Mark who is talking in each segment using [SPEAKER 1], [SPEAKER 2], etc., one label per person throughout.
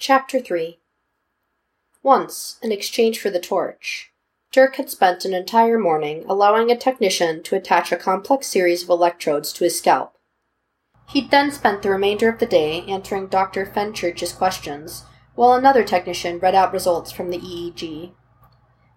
[SPEAKER 1] Chapter 3 Once, in exchange for the torch, Dirk had spent an entire morning allowing a technician to attach a complex series of electrodes to his scalp. He'd then spent the remainder of the day answering Dr. Fenchurch's questions, while another technician read out results from the EEG.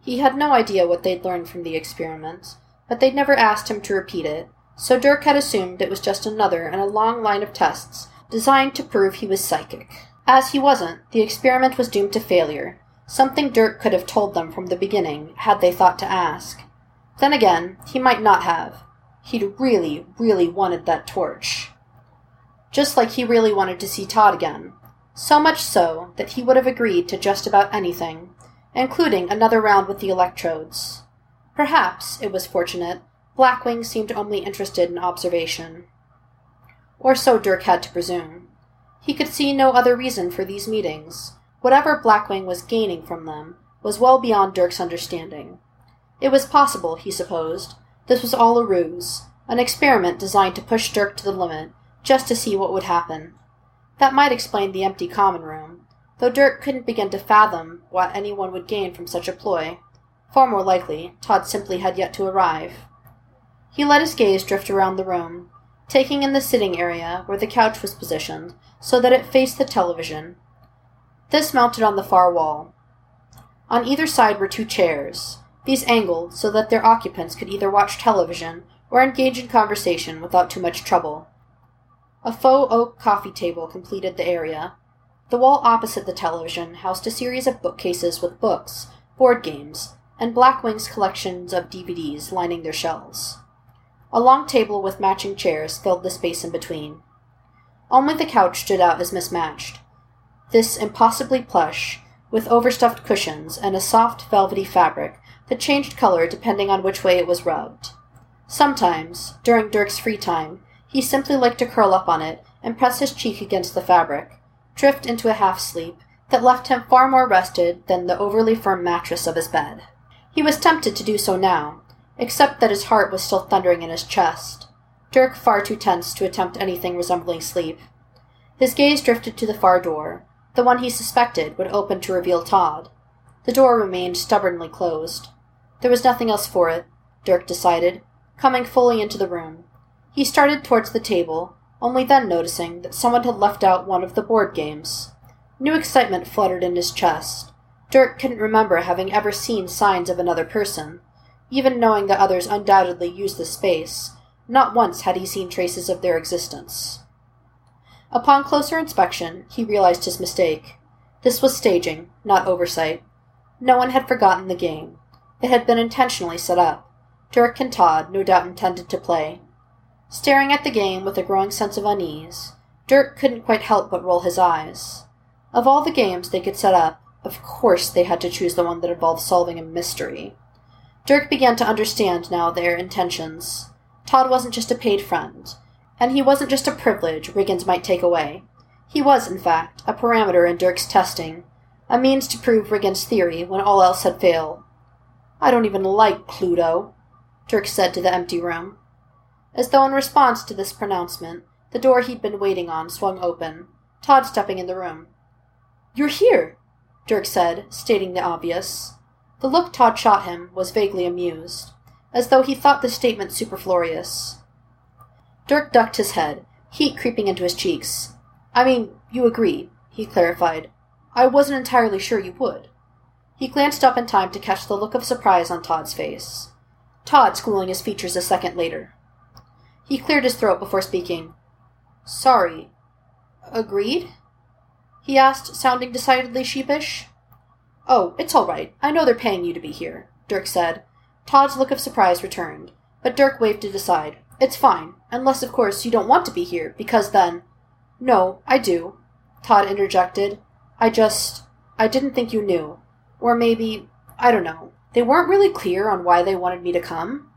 [SPEAKER 1] He had no idea what they'd learned from the experiment, but they'd never asked him to repeat it, so Dirk had assumed it was just another in a long line of tests designed to prove he was psychic. As he wasn't, the experiment was doomed to failure, something Dirk could have told them from the beginning had they thought to ask. Then again, he might not have. He'd really, really wanted that torch. Just like he really wanted to see Todd again. So much so that he would have agreed to just about anything, including another round with the electrodes. Perhaps, it was fortunate, Blackwing seemed only interested in observation. Or so Dirk had to presume. He could see no other reason for these meetings. Whatever Blackwing was gaining from them was well beyond Dirk's understanding. It was possible, he supposed, this was all a ruse, an experiment designed to push Dirk to the limit, just to see what would happen. That might explain the empty common room, though Dirk couldn't begin to fathom what anyone would gain from such a ploy. Far more likely, Todd simply had yet to arrive. He let his gaze drift around the room, taking in the sitting area where the couch was positioned so that it faced the television. This mounted on the far wall. On either side were two chairs, these angled so that their occupants could either watch television or engage in conversation without too much trouble. A faux oak coffee table completed the area. The wall opposite the television housed a series of bookcases with books, board games, and Blackwing's collections of DVDs lining their shelves. A long table with matching chairs filled the space in between. Only the couch stood out as mismatched. This impossibly plush, with overstuffed cushions and a soft, velvety fabric that changed color depending on which way it was rubbed. Sometimes, during Dirk's free time, he simply liked to curl up on it and press his cheek against the fabric, drift into a half sleep that left him far more rested than the overly firm mattress of his bed. He was tempted to do so now, except that his heart was still thundering in his chest. Dirk far too tense to attempt anything resembling sleep. His gaze drifted to the far door, the one he suspected would open to reveal Todd. The door remained stubbornly closed. There was nothing else for it, Dirk decided, coming fully into the room. He started towards the table, only then noticing that someone had left out one of the board games. New excitement fluttered in his chest. Dirk couldn't remember having ever seen signs of another person. Even knowing that others undoubtedly used the space, not once had he seen traces of their existence. Upon closer inspection, he realized his mistake. This was staging, not oversight. No one had forgotten the game. It had been intentionally set up. Dirk and Todd no doubt intended to play. Staring at the game with a growing sense of unease, Dirk couldn't quite help but roll his eyes. Of all the games they could set up, of course they had to choose the one that involved solving a mystery. Dirk began to understand now their intentions. Todd wasn't just a paid friend, and he wasn't just a privilege Riggins might take away. He was, in fact, a parameter in Dirk's testing, a means to prove Riggins' theory when all else had failed. I don't even like Cluedo, Dirk said to the empty room. As though in response to this pronouncement, the door he'd been waiting on swung open, Todd stepping in the room. You're here, Dirk said, stating the obvious. The look Todd shot him was vaguely amused, as though he thought the statement superfluous. Dirk ducked his head, heat creeping into his cheeks. I mean, you agreed, he clarified. I wasn't entirely sure you would. He glanced up in time to catch the look of surprise on Todd's face. Todd schooling his features a second later. He cleared his throat before speaking. Sorry. Agreed? He asked, sounding decidedly sheepish. Oh, it's all right. I know they're paying you to be here, Dirk said. Todd's look of surprise returned, but Dirk waved it aside. It's fine, unless, of course, you don't want to be here, because then. No, I do, Todd interjected. I just. I didn't think you knew. Or maybe. I don't know. They weren't really clear on why they wanted me to come.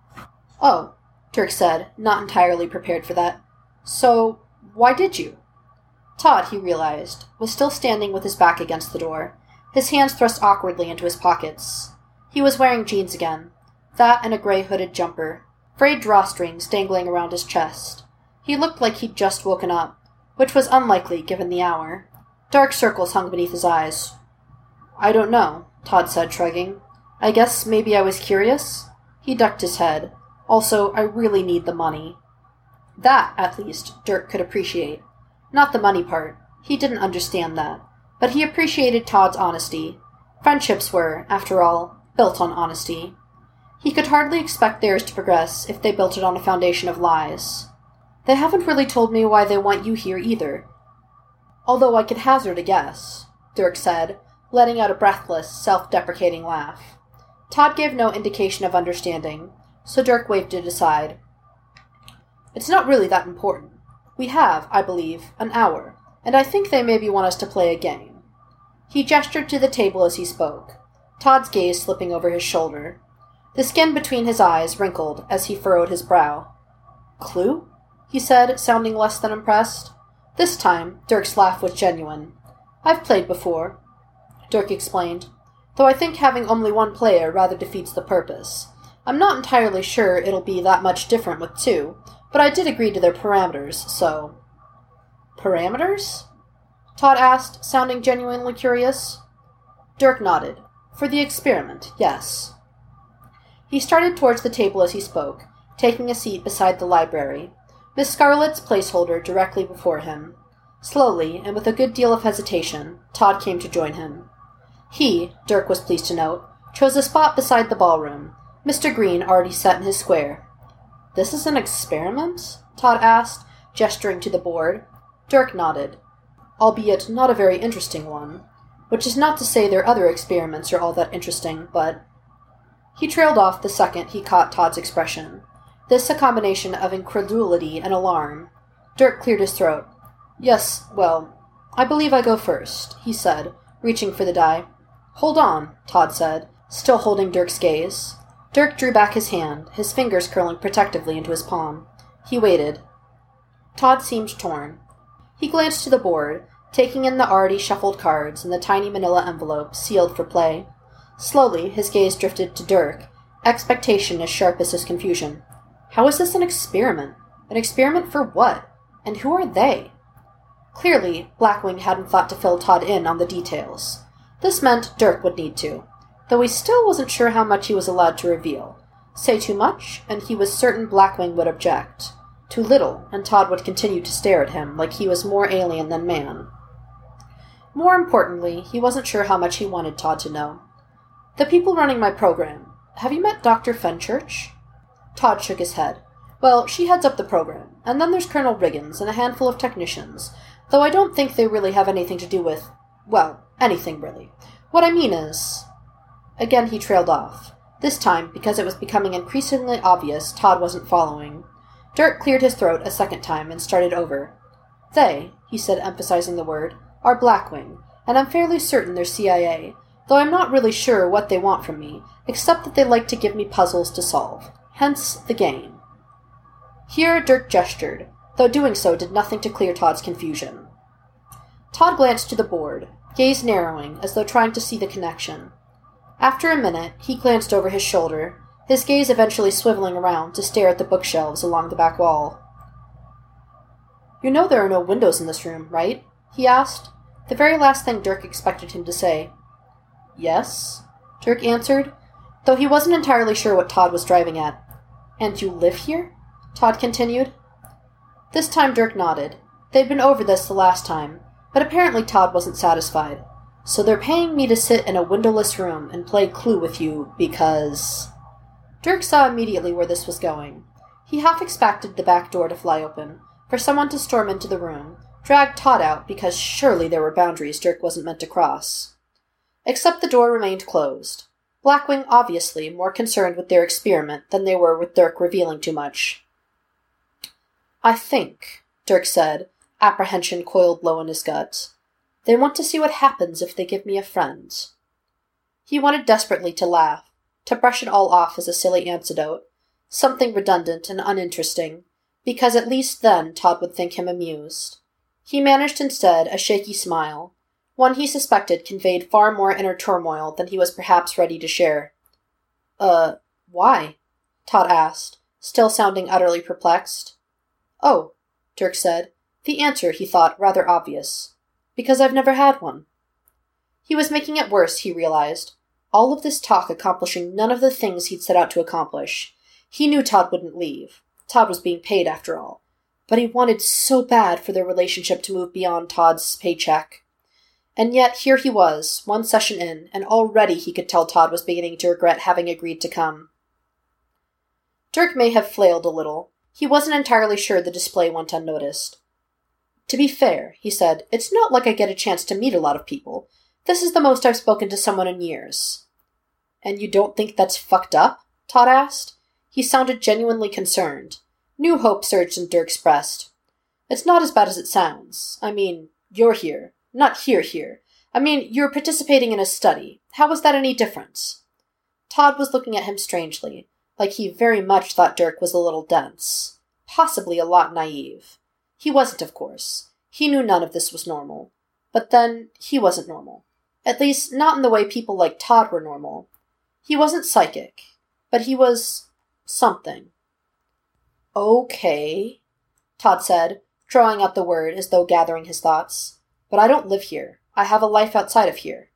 [SPEAKER 1] Oh, Dirk said, not entirely prepared for that. So, why did you? Todd, he realized, was still standing with his back against the door his hands thrust awkwardly into his pockets. He was wearing jeans again, that and a gray hooded jumper, frayed drawstrings dangling around his chest. He looked like he'd just woken up, which was unlikely given the hour. Dark circles hung beneath his eyes. I don't know, Todd said, shrugging. I guess maybe I was curious? He ducked his head. Also, I really need the money. That, at least, Dirk could appreciate. Not the money part. He didn't understand that. But he appreciated Todd's honesty. Friendships were, after all, built on honesty. He could hardly expect theirs to progress if they built it on a foundation of lies. They haven't really told me why they want you here either. Although I could hazard a guess, Dirk said, letting out a breathless, self deprecating laugh. Todd gave no indication of understanding, so Dirk waved it aside. It's not really that important. We have, I believe, an hour, and I think they maybe want us to play a game. He gestured to the table as he spoke, Todd's gaze slipping over his shoulder. The skin between his eyes wrinkled as he furrowed his brow. Clue? he said, sounding less than impressed. This time, Dirk's laugh was genuine. I've played before, Dirk explained, though I think having only one player rather defeats the purpose. I'm not entirely sure it'll be that much different with two, but I did agree to their parameters, so. Parameters? Todd asked, sounding genuinely curious. Dirk nodded. For the experiment, yes. He started towards the table as he spoke, taking a seat beside the library, Miss Scarlet's placeholder directly before him. Slowly, and with a good deal of hesitation, Todd came to join him. He, Dirk was pleased to note, chose a spot beside the ballroom, Mr. Green already set in his square, this is an experiment? Todd asked, gesturing to the board. Dirk nodded. Albeit not a very interesting one. Which is not to say their other experiments are all that interesting, but. He trailed off the second he caught Todd's expression. This a combination of incredulity and alarm. Dirk cleared his throat. Yes, well, I believe I go first, he said, reaching for the die. Hold on, Todd said, still holding Dirk's gaze. Dirk drew back his hand, his fingers curling protectively into his palm. He waited. Todd seemed torn. He glanced to the board, taking in the already shuffled cards and the tiny manila envelope sealed for play. Slowly, his gaze drifted to Dirk, expectation as sharp as his confusion. How is this an experiment? An experiment for what? And who are they? Clearly, Blackwing hadn't thought to fill Todd in on the details. This meant Dirk would need to though he still wasn't sure how much he was allowed to reveal. Say too much, and he was certain Blackwing would object. Too little, and Todd would continue to stare at him like he was more alien than man. More importantly, he wasn't sure how much he wanted Todd to know. The people running my program. Have you met Dr. Fenchurch? Todd shook his head. Well, she heads up the program, and then there's Colonel Riggins and a handful of technicians, though I don't think they really have anything to do with, well, anything really. What I mean is, Again he trailed off. This time, because it was becoming increasingly obvious Todd wasn't following. Dirk cleared his throat a second time and started over. They, he said, emphasizing the word, are Blackwing, and I'm fairly certain they're CIA, though I'm not really sure what they want from me, except that they like to give me puzzles to solve. Hence the game. Here Dirk gestured, though doing so did nothing to clear Todd's confusion. Todd glanced to the board, gaze narrowing as though trying to see the connection. After a minute, he glanced over his shoulder, his gaze eventually swiveling around to stare at the bookshelves along the back wall. You know there are no windows in this room, right? he asked, the very last thing Dirk expected him to say. Yes, Dirk answered, though he wasn't entirely sure what Todd was driving at. And you live here? Todd continued. This time Dirk nodded. They'd been over this the last time, but apparently Todd wasn't satisfied. So they're paying me to sit in a windowless room and play Clue with you because. Dirk saw immediately where this was going. He half expected the back door to fly open, for someone to storm into the room, drag Todd out because surely there were boundaries Dirk wasn't meant to cross. Except the door remained closed. Blackwing obviously more concerned with their experiment than they were with Dirk revealing too much. I think, Dirk said, apprehension coiled low in his gut. They want to see what happens if they give me a friend. He wanted desperately to laugh, to brush it all off as a silly anecdote, something redundant and uninteresting, because at least then Todd would think him amused. He managed instead a shaky smile, one he suspected conveyed far more inner turmoil than he was perhaps ready to share. Uh, why? Todd asked, still sounding utterly perplexed. Oh, Dirk said, the answer, he thought, rather obvious. Because I've never had one. He was making it worse, he realized. All of this talk accomplishing none of the things he'd set out to accomplish. He knew Todd wouldn't leave. Todd was being paid, after all. But he wanted so bad for their relationship to move beyond Todd's paycheck. And yet, here he was, one session in, and already he could tell Todd was beginning to regret having agreed to come. Dirk may have flailed a little. He wasn't entirely sure the display went unnoticed. To be fair, he said, it's not like I get a chance to meet a lot of people. This is the most I've spoken to someone in years. And you don't think that's fucked up? Todd asked. He sounded genuinely concerned. New hope surged in Dirk's breast. It's not as bad as it sounds. I mean, you're here. Not here, here. I mean, you're participating in a study. How is that any different? Todd was looking at him strangely, like he very much thought Dirk was a little dense. Possibly a lot naive. He wasn't, of course. He knew none of this was normal. But then, he wasn't normal. At least, not in the way people like Todd were normal. He wasn't psychic, but he was something. Okay, Todd said, drawing out the word as though gathering his thoughts. But I don't live here. I have a life outside of here.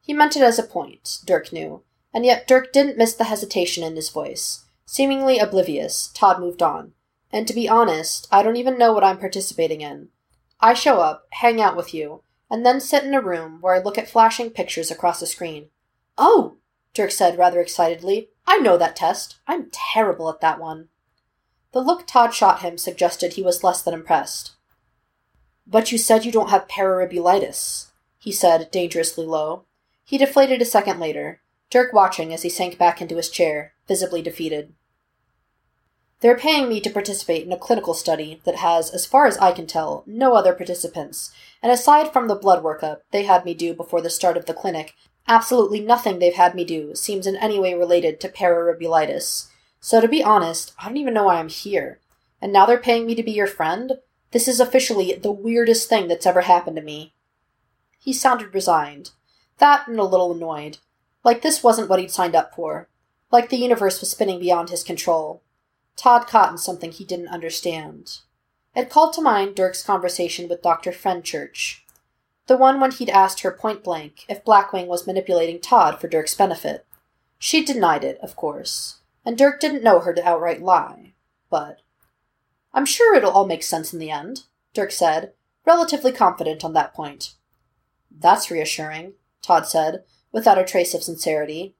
[SPEAKER 1] He meant it as a point, Dirk knew, and yet Dirk didn't miss the hesitation in his voice. Seemingly oblivious, Todd moved on. And to be honest, I don't even know what I'm participating in. I show up, hang out with you, and then sit in a room where I look at flashing pictures across a screen. Oh, Dirk said rather excitedly. I know that test. I'm terrible at that one. The look Todd shot him suggested he was less than impressed. But you said you don't have pararibulitis, he said, dangerously low. He deflated a second later, Dirk watching as he sank back into his chair, visibly defeated. They're paying me to participate in a clinical study that has, as far as I can tell, no other participants, and aside from the blood workup they had me do before the start of the clinic, absolutely nothing they've had me do seems in any way related to pararibulitis. So to be honest, I don't even know why I'm here. And now they're paying me to be your friend? This is officially the weirdest thing that's ever happened to me. He sounded resigned. That and a little annoyed. Like this wasn't what he'd signed up for. Like the universe was spinning beyond his control. Todd caught in something he didn't understand. It called to mind Dirk's conversation with Dr. Fenchurch. The one when he'd asked her point blank if Blackwing was manipulating Todd for Dirk's benefit. She denied it, of course, and Dirk didn't know her to outright lie. But I'm sure it'll all make sense in the end, Dirk said, relatively confident on that point. That's reassuring, Todd said, without a trace of sincerity.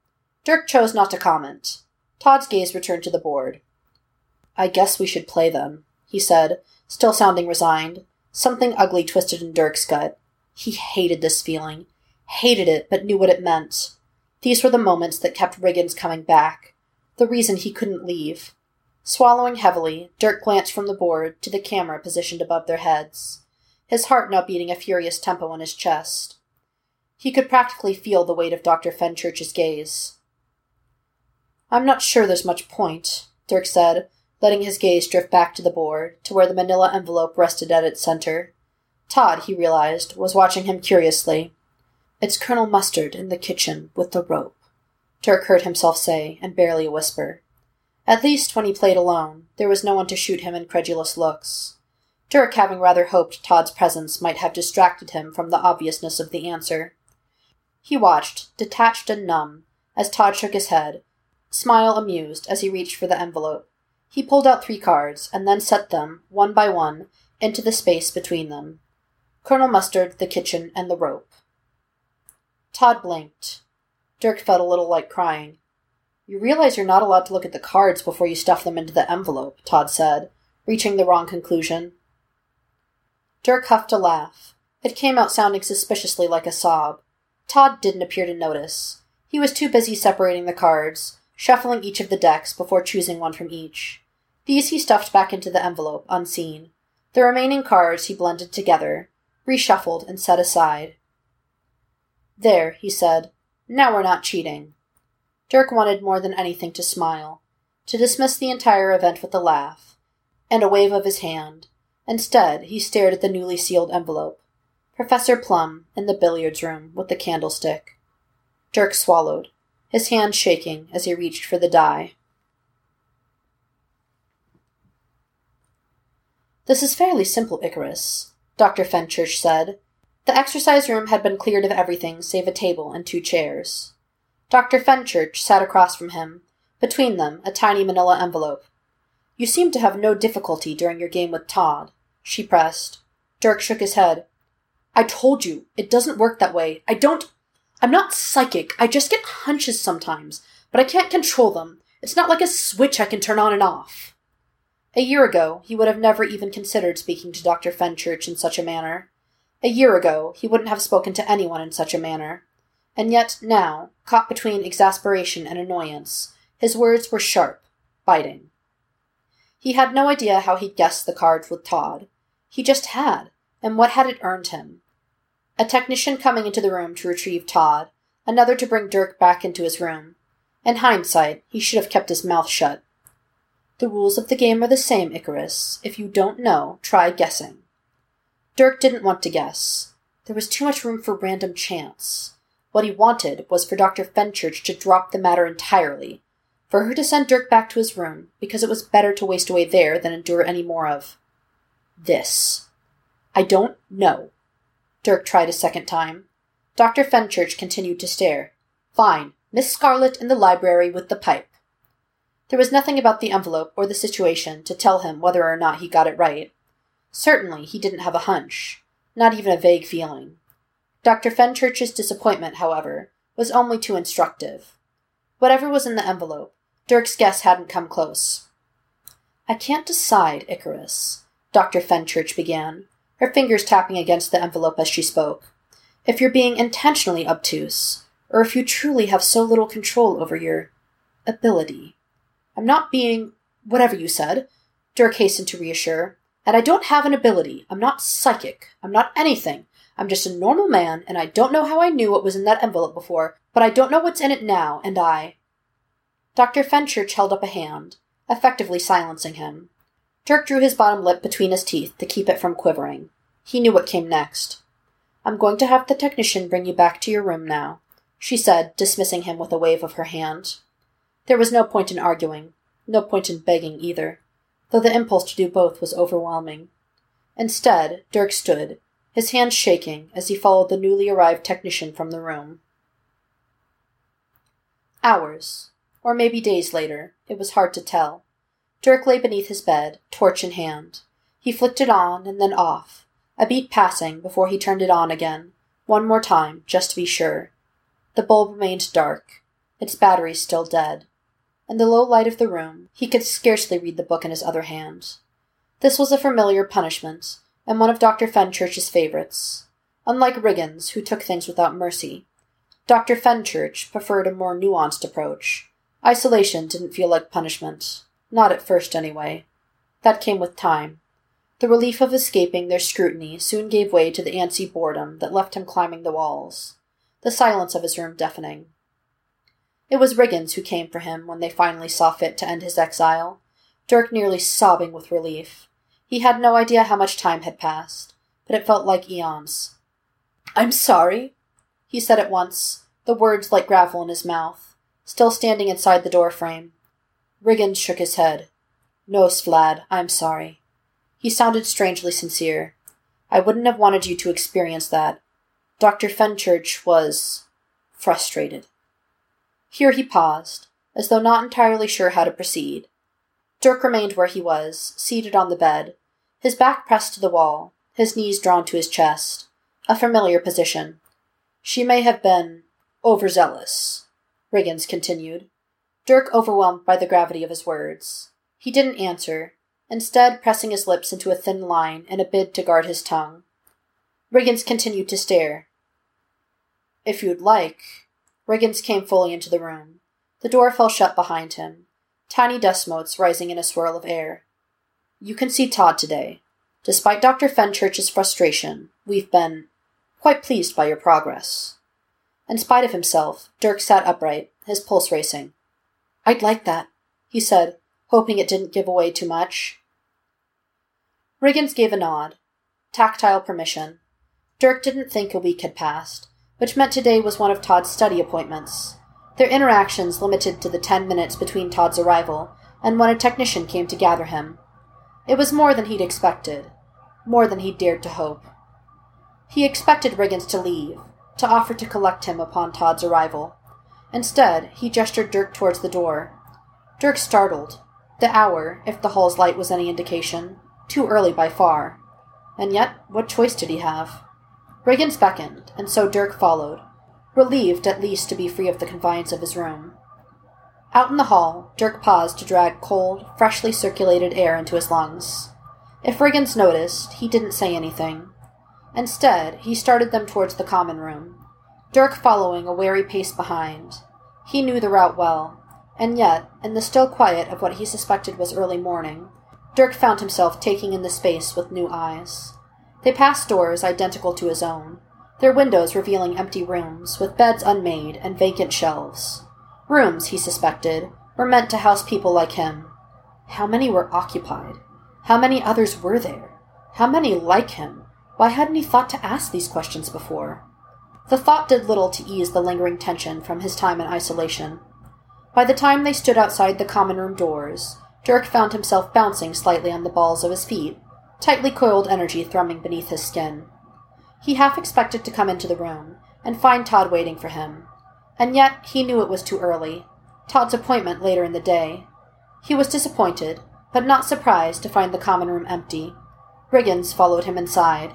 [SPEAKER 1] Dirk chose not to comment. Todd's gaze returned to the board. I guess we should play them, he said, still sounding resigned. Something ugly twisted in Dirk's gut. He hated this feeling. Hated it, but knew what it meant. These were the moments that kept Riggins coming back. The reason he couldn't leave. Swallowing heavily, Dirk glanced from the board to the camera positioned above their heads, his heart now beating a furious tempo in his chest. He could practically feel the weight of Dr. Fenchurch's gaze. I'm not sure there's much point, Dirk said, letting his gaze drift back to the board, to where the manila envelope rested at its center. Todd, he realized, was watching him curiously. It's Colonel Mustard in the kitchen with the rope, Dirk heard himself say, and barely a whisper. At least when he played alone, there was no one to shoot him incredulous looks. Dirk having rather hoped Todd's presence might have distracted him from the obviousness of the answer. He watched, detached and numb, as Todd shook his head, smile amused as he reached for the envelope. He pulled out three cards, and then set them, one by one, into the space between them. Colonel Mustard, the kitchen, and the rope. Todd blinked. Dirk felt a little like crying. You realize you're not allowed to look at the cards before you stuff them into the envelope, Todd said, reaching the wrong conclusion. Dirk huffed a laugh. It came out sounding suspiciously like a sob. Todd didn't appear to notice. He was too busy separating the cards, shuffling each of the decks before choosing one from each. These he stuffed back into the envelope, unseen. The remaining cards he blended together, reshuffled, and set aside. There, he said. Now we're not cheating. Dirk wanted more than anything to smile, to dismiss the entire event with a laugh, and a wave of his hand. Instead, he stared at the newly sealed envelope. Professor Plum in the billiards room with the candlestick. Dirk swallowed, his hand shaking as he reached for the die. This is fairly simple, Icarus, Dr. Fenchurch said. The exercise room had been cleared of everything save a table and two chairs. Dr. Fenchurch sat across from him, between them a tiny manila envelope. You seem to have no difficulty during your game with Todd, she pressed. Dirk shook his head. I told you, it doesn't work that way. I don't. I'm not psychic. I just get hunches sometimes, but I can't control them. It's not like a switch I can turn on and off. A year ago, he would have never even considered speaking to Dr. Fenchurch in such a manner. A year ago, he wouldn't have spoken to anyone in such a manner. And yet, now, caught between exasperation and annoyance, his words were sharp, biting. He had no idea how he'd guessed the cards with Todd. He just had, and what had it earned him? A technician coming into the room to retrieve Todd, another to bring Dirk back into his room. In hindsight, he should have kept his mouth shut. The rules of the game are the same, Icarus. If you don't know, try guessing. Dirk didn't want to guess. There was too much room for random chance. What he wanted was for Dr. Fenchurch to drop the matter entirely, for her to send Dirk back to his room, because it was better to waste away there than endure any more of this. I don't know. Dirk tried a second time. Dr. Fenchurch continued to stare. Fine. Miss Scarlet in the library with the pipe. There was nothing about the envelope or the situation to tell him whether or not he got it right. Certainly, he didn't have a hunch, not even a vague feeling. Dr. Fenchurch's disappointment, however, was only too instructive. Whatever was in the envelope, Dirk's guess hadn't come close. I can't decide, Icarus, Dr. Fenchurch began, her fingers tapping against the envelope as she spoke. If you're being intentionally obtuse, or if you truly have so little control over your ability. I'm not being whatever you said, Dirk hastened to reassure. And I don't have an ability. I'm not psychic. I'm not anything. I'm just a normal man, and I don't know how I knew what was in that envelope before, but I don't know what's in it now, and I. Dr. Fenchurch held up a hand, effectively silencing him. Dirk drew his bottom lip between his teeth to keep it from quivering. He knew what came next. I'm going to have the technician bring you back to your room now, she said, dismissing him with a wave of her hand. There was no point in arguing, no point in begging either though the impulse to do both was overwhelming. Instead, Dirk stood, his hands shaking as he followed the newly arrived technician from the room. Hours, or maybe days later, it was hard to tell. Dirk lay beneath his bed, torch in hand. He flicked it on and then off, a beat passing before he turned it on again, one more time, just to be sure. The bulb remained dark, its battery still dead. In the low light of the room, he could scarcely read the book in his other hand. This was a familiar punishment, and one of Dr. Fenchurch's favorites. Unlike Riggins, who took things without mercy, Dr. Fenchurch preferred a more nuanced approach. Isolation didn't feel like punishment. Not at first, anyway. That came with time. The relief of escaping their scrutiny soon gave way to the antsy boredom that left him climbing the walls, the silence of his room deafening. It was Riggins who came for him when they finally saw fit to end his exile, Dirk nearly sobbing with relief. He had no idea how much time had passed, but it felt like eons. I'm sorry, he said at once, the words like gravel in his mouth, still standing inside the door frame. Riggins shook his head. No, Svlad, I'm sorry. He sounded strangely sincere. I wouldn't have wanted you to experience that. Dr. Fenchurch was frustrated. Here he paused, as though not entirely sure how to proceed. Dirk remained where he was, seated on the bed, his back pressed to the wall, his knees drawn to his chest, a familiar position. She may have been overzealous, Riggins continued, Dirk overwhelmed by the gravity of his words. He didn't answer, instead pressing his lips into a thin line in a bid to guard his tongue. Riggins continued to stare. If you'd like, Riggins came fully into the room. The door fell shut behind him, tiny dust motes rising in a swirl of air. You can see Todd today. Despite Dr. Fenchurch's frustration, we've been quite pleased by your progress. In spite of himself, Dirk sat upright, his pulse racing. I'd like that, he said, hoping it didn't give away too much. Riggins gave a nod. Tactile permission. Dirk didn't think a week had passed, which meant today was one of Todd's study appointments. Their interactions limited to the ten minutes between Todd's arrival and when a technician came to gather him. It was more than he'd expected, more than he'd dared to hope. He expected Riggins to leave, to offer to collect him upon Todd's arrival. Instead, he gestured Dirk towards the door. Dirk startled. The hour, if the hall's light was any indication, too early by far. And yet, what choice did he have? Riggins beckoned, and so Dirk followed, relieved at least to be free of the confines of his room. Out in the hall, Dirk paused to drag cold, freshly circulated air into his lungs. If Riggins noticed, he didn't say anything. Instead, he started them towards the common room, Dirk following a wary pace behind. He knew the route well, and yet, in the still quiet of what he suspected was early morning, Dirk found himself taking in the space with new eyes. They passed doors identical to his own, their windows revealing empty rooms with beds unmade and vacant shelves. Rooms, he suspected, were meant to house people like him. How many were occupied? How many others were there? How many like him? Why hadn't he thought to ask these questions before? The thought did little to ease the lingering tension from his time in isolation. By the time they stood outside the common room doors, Dirk found himself bouncing slightly on the balls of his feet, tightly coiled energy thrumming beneath his skin. He half expected to come into the room and find Todd waiting for him, and yet he knew it was too early. Todd's appointment later in the day. He was disappointed, but not surprised to find the common room empty. Riggins followed him inside.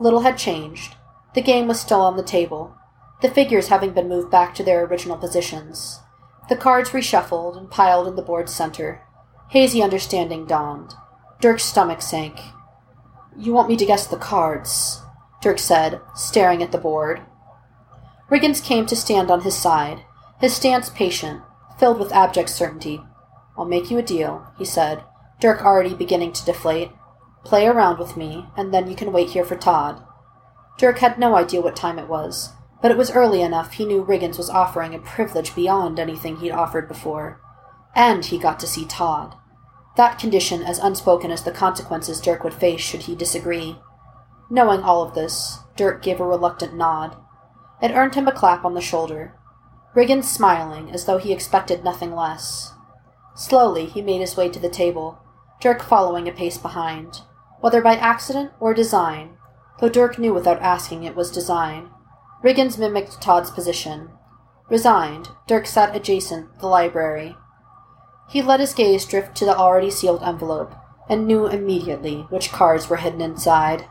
[SPEAKER 1] Little had changed. The game was still on the table, the figures having been moved back to their original positions. The cards reshuffled and piled in the board's center. Hazy understanding dawned. Dirk's stomach sank. You want me to guess the cards, Dirk said, staring at the board. Riggins came to stand on his side, his stance patient, filled with abject certainty. I'll make you a deal, he said, Dirk already beginning to deflate. Play around with me, and then you can wait here for Todd. Dirk had no idea what time it was, but it was early enough he knew Riggins was offering a privilege beyond anything he'd offered before. And he got to see Todd. That condition as unspoken as the consequences Dirk would face should he disagree. Knowing all of this, Dirk gave a reluctant nod. It earned him a clap on the shoulder. Riggins smiling as though he expected nothing less. Slowly he made his way to the table, Dirk following a pace behind. Whether by accident or design, though Dirk knew without asking it was design, Riggins mimicked Todd's position. Resigned, Dirk sat adjacent the library. He let his gaze drift to the already sealed envelope, and knew immediately which cards were hidden inside.